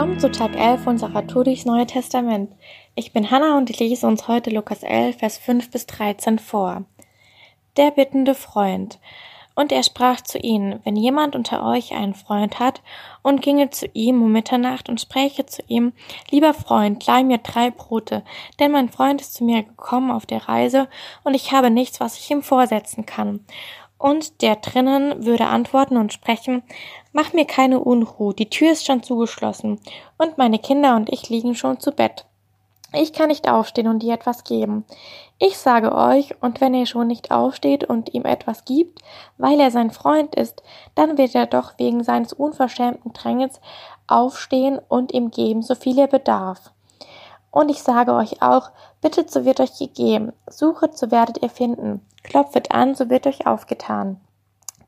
Willkommen zu Tag 11 unserer Tour durchs Neue Testament. Ich bin Hannah und ich lese uns heute Lukas 11, Vers 5 bis 13 vor. Der bittende Freund. Und er sprach zu ihnen, wenn jemand unter euch einen Freund hat und ginge zu ihm um Mitternacht und spräche zu ihm, lieber Freund, leih mir drei Brote, denn mein Freund ist zu mir gekommen auf der Reise und ich habe nichts, was ich ihm vorsetzen kann. Und der drinnen würde antworten und sprechen, mach mir keine Unruhe, die Tür ist schon zugeschlossen, und meine Kinder und ich liegen schon zu Bett. Ich kann nicht aufstehen und dir etwas geben. Ich sage euch, und wenn er schon nicht aufsteht und ihm etwas gibt, weil er sein Freund ist, dann wird er doch wegen seines unverschämten Drängens aufstehen und ihm geben, so viel er bedarf. Und ich sage euch auch, bittet, so wird euch gegeben, suchet, so werdet ihr finden, klopfet an, so wird euch aufgetan.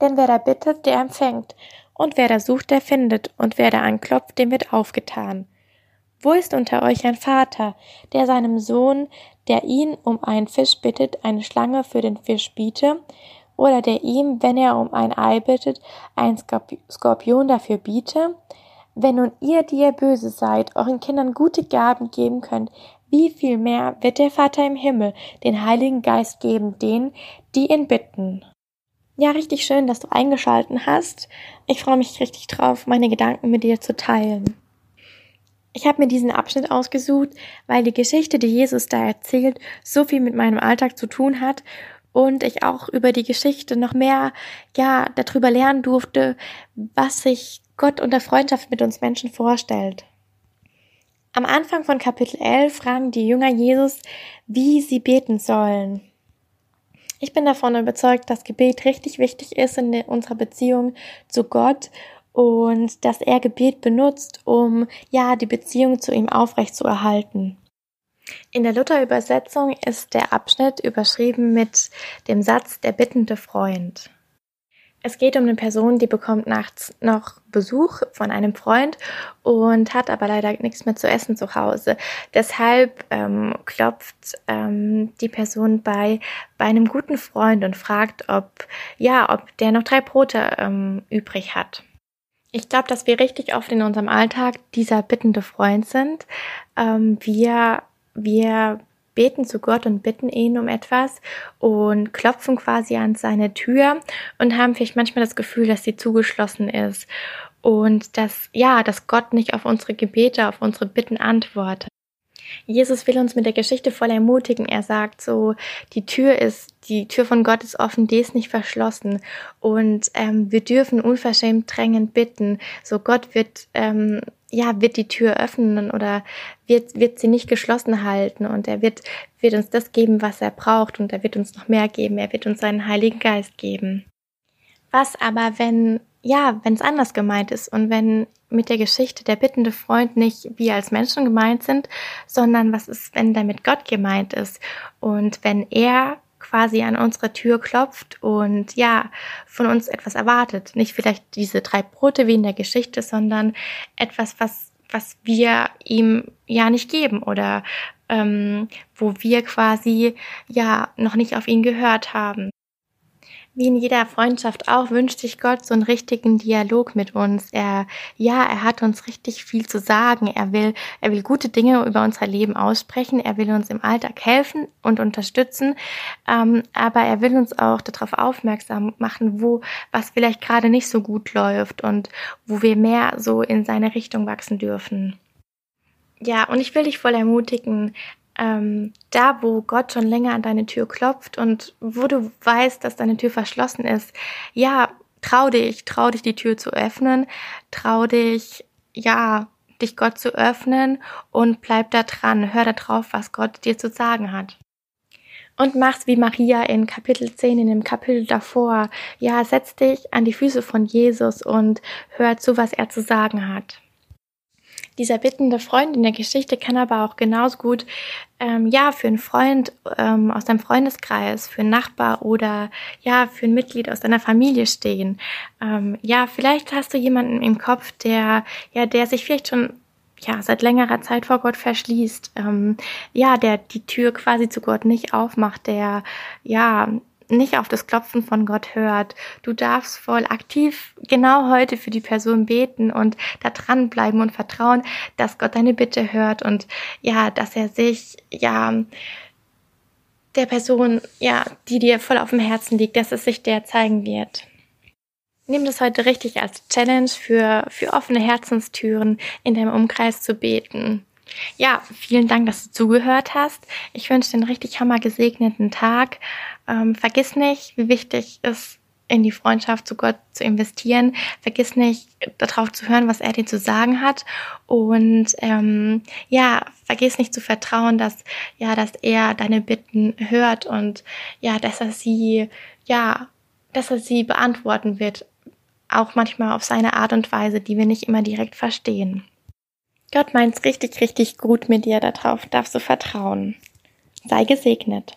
Denn wer da bittet, der empfängt, und wer da sucht, der findet, und wer da anklopft, dem wird aufgetan. Wo ist unter euch ein Vater, der seinem Sohn, der ihn um einen Fisch bittet, eine Schlange für den Fisch biete, oder der ihm, wenn er um ein Ei bittet, ein Skorpion dafür biete? Wenn nun ihr, die ihr böse seid, euren Kindern gute Gaben geben könnt, wie viel mehr wird der Vater im Himmel den Heiligen Geist geben denen, die ihn bitten? Ja, richtig schön, dass du eingeschalten hast. Ich freue mich richtig drauf, meine Gedanken mit dir zu teilen. Ich habe mir diesen Abschnitt ausgesucht, weil die Geschichte, die Jesus da erzählt, so viel mit meinem Alltag zu tun hat und ich auch über die Geschichte noch mehr, ja, darüber lernen durfte, was sich Gott unter Freundschaft mit uns Menschen vorstellt. Am Anfang von Kapitel 11 fragen die Jünger Jesus, wie sie beten sollen. Ich bin davon überzeugt, dass Gebet richtig wichtig ist in unserer Beziehung zu Gott und dass er Gebet benutzt, um ja die Beziehung zu ihm aufrecht zu erhalten. In der Luther-Übersetzung ist der Abschnitt überschrieben mit dem Satz der bittende Freund. Es geht um eine Person, die bekommt nachts noch Besuch von einem Freund und hat aber leider nichts mehr zu essen zu Hause. Deshalb ähm, klopft ähm, die Person bei bei einem guten Freund und fragt, ob ja, ob der noch drei Brote ähm, übrig hat. Ich glaube, dass wir richtig oft in unserem Alltag dieser bittende Freund sind. Ähm, wir wir beten zu Gott und bitten ihn um etwas und klopfen quasi an seine Tür und haben vielleicht manchmal das Gefühl, dass sie zugeschlossen ist und dass, ja, dass Gott nicht auf unsere Gebete, auf unsere Bitten antwortet. Jesus will uns mit der Geschichte voll ermutigen. Er sagt so, die Tür ist, die Tür von Gott ist offen, die ist nicht verschlossen. Und ähm, wir dürfen unverschämt drängend bitten. So Gott wird, ähm, ja, wird die Tür öffnen oder wird, wird sie nicht geschlossen halten. Und er wird, wird uns das geben, was er braucht. Und er wird uns noch mehr geben. Er wird uns seinen Heiligen Geist geben. Was aber, wenn ja, wenn es anders gemeint ist und wenn mit der Geschichte der bittende Freund nicht wir als Menschen gemeint sind, sondern was ist, wenn damit Gott gemeint ist und wenn er quasi an unsere Tür klopft und ja, von uns etwas erwartet. Nicht vielleicht diese drei Brote wie in der Geschichte, sondern etwas, was, was wir ihm ja nicht geben oder ähm, wo wir quasi ja noch nicht auf ihn gehört haben. Wie in jeder Freundschaft auch wünscht sich Gott so einen richtigen Dialog mit uns. Er, ja, er hat uns richtig viel zu sagen. Er will, er will gute Dinge über unser Leben aussprechen. Er will uns im Alltag helfen und unterstützen. Ähm, aber er will uns auch darauf aufmerksam machen, wo, was vielleicht gerade nicht so gut läuft und wo wir mehr so in seine Richtung wachsen dürfen. Ja, und ich will dich voll ermutigen, ähm, da, wo Gott schon länger an deine Tür klopft und wo du weißt, dass deine Tür verschlossen ist, ja, trau dich, trau dich, die Tür zu öffnen, trau dich, ja, dich Gott zu öffnen und bleib da dran, hör da drauf, was Gott dir zu sagen hat. Und mach's wie Maria in Kapitel 10, in dem Kapitel davor. Ja, setz dich an die Füße von Jesus und hör zu, was er zu sagen hat. Dieser bittende Freund in der Geschichte kann aber auch genauso gut ähm, ja für einen Freund ähm, aus deinem Freundeskreis, für einen Nachbar oder ja für ein Mitglied aus deiner Familie stehen. Ähm, ja, vielleicht hast du jemanden im Kopf, der ja der sich vielleicht schon ja, seit längerer Zeit vor Gott verschließt, ähm, ja, der die Tür quasi zu Gott nicht aufmacht, der ja nicht auf das Klopfen von Gott hört. Du darfst voll aktiv genau heute für die Person beten und da dranbleiben und vertrauen, dass Gott deine Bitte hört und ja, dass er sich ja der Person, ja, die dir voll auf dem Herzen liegt, dass es sich der zeigen wird. Nimm das heute richtig als Challenge für, für offene Herzenstüren in deinem Umkreis zu beten. Ja, vielen Dank, dass du zugehört hast. Ich wünsche dir einen richtig hammer gesegneten Tag. Ähm, vergiss nicht, wie wichtig es in die Freundschaft zu Gott zu investieren. Vergiss nicht, darauf zu hören, was er dir zu sagen hat. Und ähm, ja, vergiss nicht zu vertrauen, dass ja, dass er deine Bitten hört und ja, dass er sie ja, dass er sie beantworten wird. Auch manchmal auf seine Art und Weise, die wir nicht immer direkt verstehen. Gott meint's richtig, richtig gut mit dir. Darauf darfst du vertrauen. Sei gesegnet.